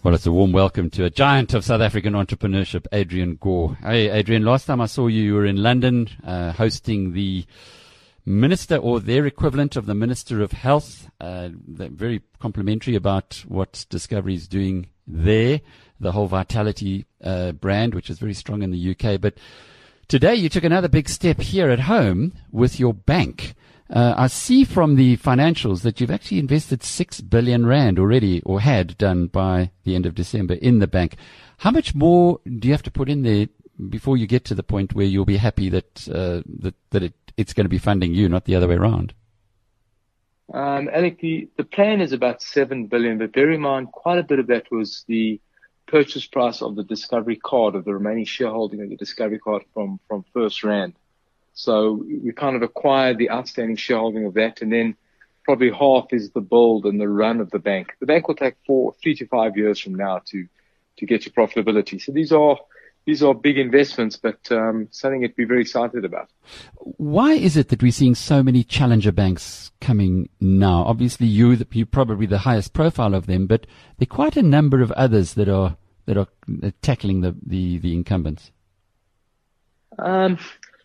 Well, it's a warm welcome to a giant of South African entrepreneurship, Adrian Gore. Hey, Adrian, last time I saw you, you were in London uh, hosting the minister or their equivalent of the Minister of Health. Uh, very complimentary about what Discovery is doing there, the whole Vitality uh, brand, which is very strong in the UK. But today you took another big step here at home with your bank. Uh, I see from the financials that you've actually invested six billion rand already, or had done by the end of December in the bank. How much more do you have to put in there before you get to the point where you'll be happy that uh, that that it, it's going to be funding you, not the other way around? Um, Alec, the, the plan is about seven billion, but bear in mind quite a bit of that was the purchase price of the Discovery card, of the remaining shareholding of the Discovery card from from FirstRand. So we kind of acquired the outstanding shareholding of that, and then probably half is the build and the run of the bank. The bank will take four, three to five years from now to to get to profitability. So these are these are big investments, but um, something to be very excited about. Why is it that we're seeing so many challenger banks coming now? Obviously, you you're probably the highest profile of them, but there are quite a number of others that are that are tackling the the, the incumbents. Um,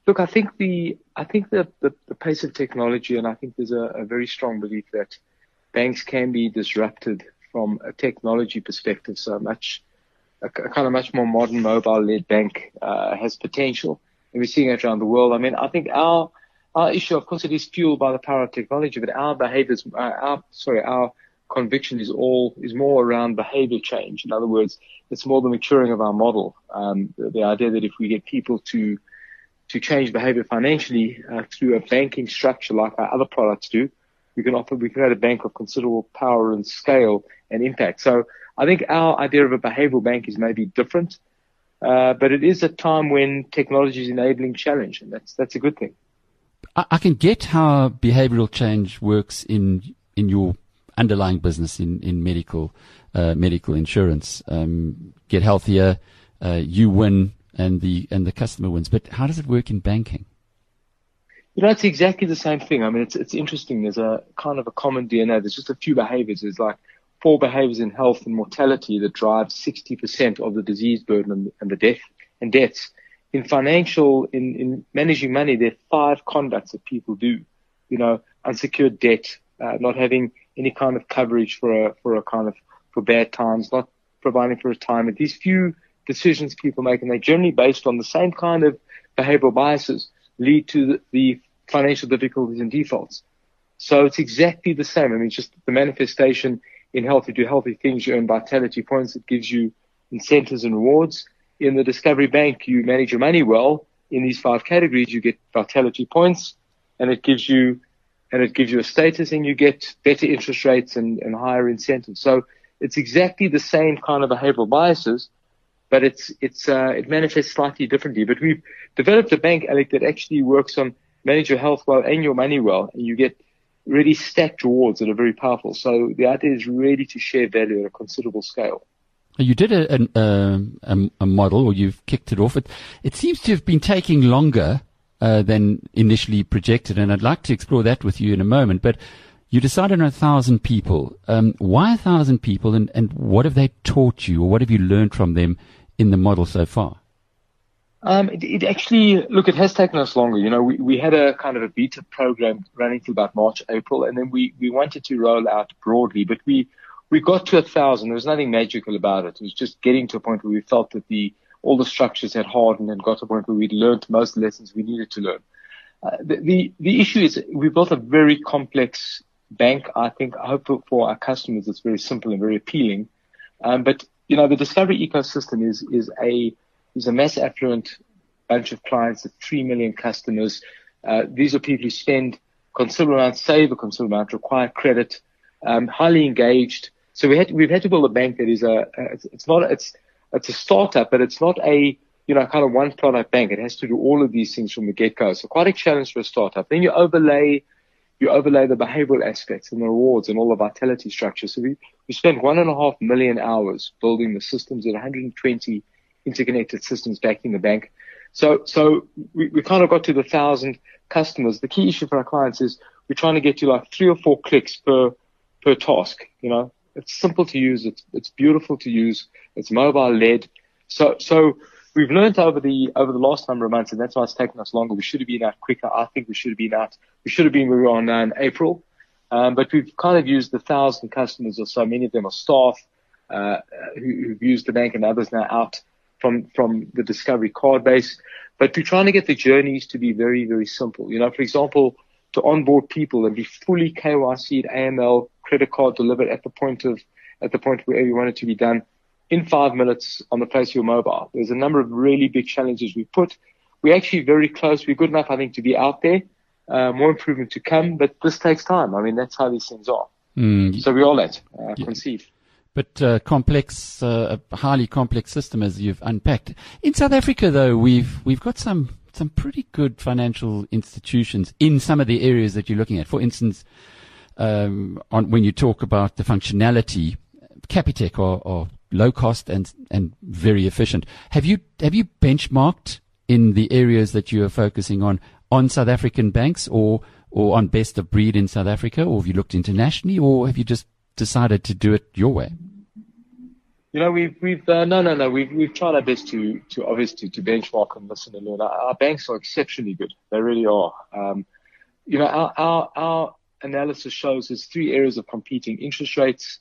Look, I think the I think the, the, the pace of technology, and I think there's a, a, very strong belief that banks can be disrupted from a technology perspective. So much a, kind of much more modern mobile-led bank uh, has potential, and we're seeing it around the world. I mean, I think our our issue, of course, it is fueled by the power of technology, but our behaviors, uh, our sorry, our conviction is all is more around behavior change. In other words, it's more the maturing of our model. Um, the, the idea that if we get people to to change behavior financially uh, through a banking structure like our other products do. We can offer, we can create a bank of considerable power and scale and impact. So I think our idea of a behavioral bank is maybe different, uh, but it is a time when technology is enabling challenge, and that's that's a good thing. I, I can get how behavioral change works in in your underlying business in in medical uh, medical insurance. Um, get healthier, uh, you win and the and the customer wins. But how does it work in banking? You know, it's exactly the same thing. I mean, it's it's interesting. There's a kind of a common DNA. There's just a few behaviors. There's like four behaviors in health and mortality that drive 60% of the disease burden and, and the death and deaths. In financial, in, in managing money, there are five conducts that people do. You know, unsecured debt, uh, not having any kind of coverage for a for a kind of for bad times, not providing for retirement. These few decisions people make, and they're generally based on the same kind of behavioral biases, lead to the, financial difficulties and defaults. So it's exactly the same. I mean, just the manifestation in health. You do healthy things, you earn vitality points. It gives you incentives and rewards. In the Discovery Bank, you manage your money well. In these five categories, you get vitality points, and it gives you and it gives you a status, and you get better interest rates and, and higher incentives. So it's exactly the same kind of behavioral biases, but it's it's uh, it manifests slightly differently. But we've developed a bank, Alec, that actually works on manage your health well and your money well, and you get really stacked rewards that are very powerful. So the idea is really to share value at a considerable scale. You did a, a, a, a model, or you've kicked it off. It, it seems to have been taking longer uh, than initially projected, and I'd like to explore that with you in a moment. But you decided on a thousand people. Um, why a thousand people, and, and what have they taught you, or what have you learned from them in the model so far? Um, it, it, actually, look, it has taken us longer. You know, we, we had a kind of a beta program running till about March, April, and then we, we wanted to roll out broadly, but we, we got to a thousand. There was nothing magical about it. It was just getting to a point where we felt that the, all the structures had hardened and got to a point where we'd learned most lessons we needed to learn. Uh, the, the, the issue is we built a very complex bank. I think, I hope for our customers, it's very simple and very appealing. Um, but you know, the Discovery ecosystem is is a is a mass affluent bunch of clients, of three million customers. Uh, these are people who spend considerable amount, save a considerable amount, require credit, um, highly engaged. So we had we've had to build a bank that is a, a it's, it's not it's it's a startup, but it's not a you know kind of one product bank. It has to do all of these things from the get go. So quite a challenge for a startup. Then you overlay you overlay the behavioral aspects and the rewards and all the vitality structure. So we, we spent one and a half million hours building the systems at 120 interconnected systems backing the bank. So, so we, we kind of got to the thousand customers. The key issue for our clients is we're trying to get to like three or four clicks per, per task, you know, It's simple to use. It's, it's beautiful to use. It's mobile led. So, so we've learned over the, over the last number of months, and that's why it's taken us longer. We should have been out quicker. I think we should have been out. We should have been we are now in April. Um, but we've kind of used the thousand customers or so. Many of them are staff, uh, who, who've used the bank and others now out from, from the Discovery card base. But we're trying to get the journeys to be very, very simple. You know, for example, to onboard people and be fully KYC'd AML credit card delivered at the point of, at the point where you want it to be done in five minutes on the place of your mobile. There's a number of really big challenges we put. We're actually very close. We're good enough, I think, to be out there. Uh, more improvement to come, but this takes time. I mean, that's how these things are. Mm. So we all let uh, yeah. concede. But uh, complex, uh, a highly complex system as you've unpacked. In South Africa, though, we've we've got some some pretty good financial institutions in some of the areas that you're looking at. For instance, um, on, when you talk about the functionality, Capitec are, are low cost and and very efficient. Have you have you benchmarked in the areas that you are focusing on on South African banks or or on best of breed in South Africa, or have you looked internationally, or have you just decided to do it your way? You know, we've we've uh, no no no we've we've tried our best to to obviously to benchmark and listen and learn. Our, our banks are exceptionally good. They really are. Um, you know, our, our our analysis shows there's three areas of competing: interest rates,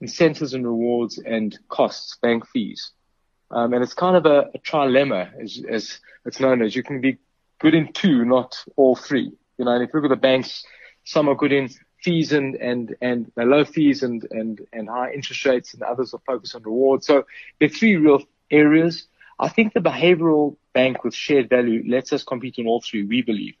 incentives and rewards, and costs, bank fees. Um, and it's kind of a, a trilemma, as, as it's known as. You can be good in two, not all three. You know, and if you look at the banks, some are good in fees and, and, and low fees and, and, and high interest rates and others are focused on rewards. So there are three real areas. I think the behavioral bank with shared value lets us compete in all three, we believe.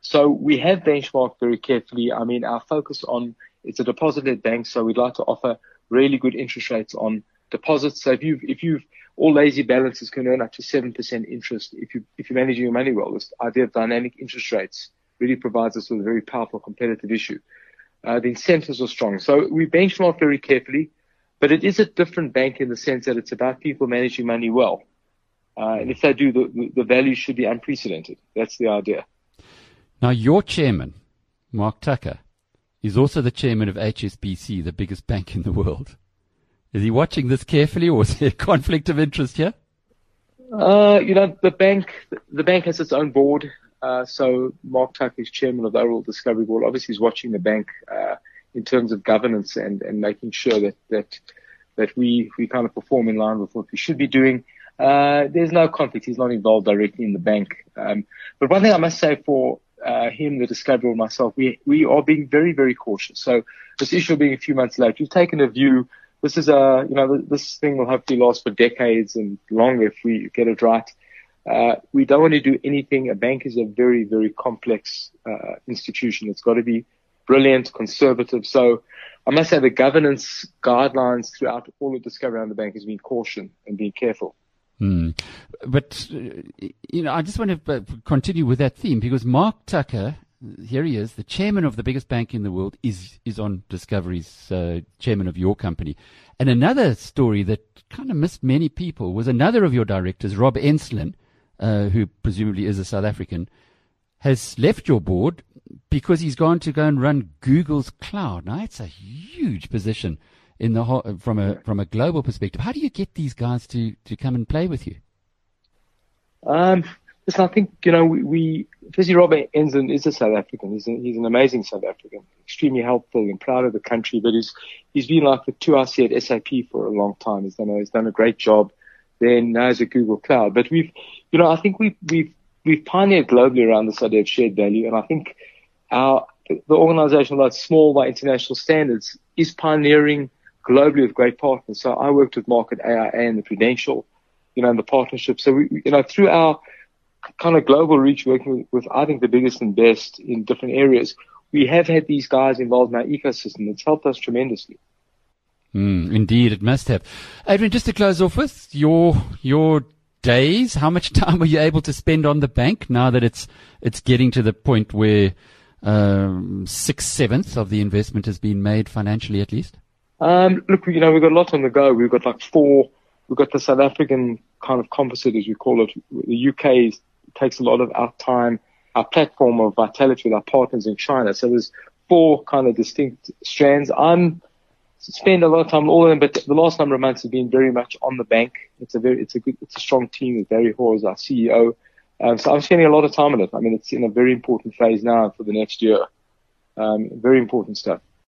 So we have benchmarked very carefully. I mean, our focus on, it's a deposit bank, so we'd like to offer really good interest rates on deposits. So if you've, if you've, all lazy balances can earn up to 7% interest if you, if you're managing your money well. This idea of dynamic interest rates really provides us with a very powerful competitive issue. Uh, the incentives are strong. So we benchmark very carefully, but it is a different bank in the sense that it's about people managing money well. Uh, and if they do, the, the value should be unprecedented. That's the idea. Now, your chairman, Mark Tucker, is also the chairman of HSBC, the biggest bank in the world. Is he watching this carefully, or is there a conflict of interest here? Uh, you know, the bank the bank has its own board. Uh, so Mark Tuck is chairman of the overall Discovery Board. Obviously, he's watching the bank uh, in terms of governance and, and making sure that that that we we kind of perform in line with what we should be doing. Uh, there's no conflict. He's not involved directly in the bank. Um, but one thing I must say for uh, him, the Discovery Board, myself, we we are being very very cautious. So this issue being a few months late, we've taken a view this is a, you know, this thing will hopefully last for decades and longer if we get it right. Uh, we don't want to do anything. A bank is a very, very complex uh, institution. It's got to be brilliant, conservative. So I must say the governance guidelines throughout all of Discovery around the bank has been caution and being careful. Mm. But, uh, you know, I just want to uh, continue with that theme because Mark Tucker here he is, the chairman of the biggest bank in the world, is is on Discovery's uh, chairman of your company. And another story that kind of missed many people was another of your directors, Rob Enslin, uh, who presumably is a South African, has left your board because he's gone to go and run Google's cloud. Now it's a huge position in the whole, from a from a global perspective. How do you get these guys to to come and play with you? Um, Listen, I think, you know, we, we Fizzy Robert Enslin is a South African. He's, a, he's an amazing South African, extremely helpful and proud of the country, but he's, he's been like the 2IC at SAP for a long time. He's done a, he's done a great job Then now as a Google Cloud. But we've, you know, I think we've, we've, we've pioneered globally around this idea of shared value. And I think our, the organization, although small by international standards, is pioneering globally with great partners. So I worked with Mark at AIA and the Prudential, you know, and the partnership. So we, you know, through our, kind of global reach working with, with, I think, the biggest and best in different areas, we have had these guys involved in our ecosystem. It's helped us tremendously. Mm, indeed, it must have. Adrian, just to close off with your your days, how much time were you able to spend on the bank now that it's it's getting to the point where um, six sevenths of the investment has been made financially, at least? Um, look, you know, we've got a lot on the go. We've got like four. We've got the South African kind of composite, as we call it. The UK takes a lot of our time, our platform of vitality with our partners in China. So there's four kind of distinct strands. I'm spend a lot of time all of them, but the last number of months have been very much on the bank. It's a very, it's a good, it's a strong team with Barry Hall as our CEO. Um, so I'm spending a lot of time on it. I mean, it's in a very important phase now for the next year. Um, very important stuff.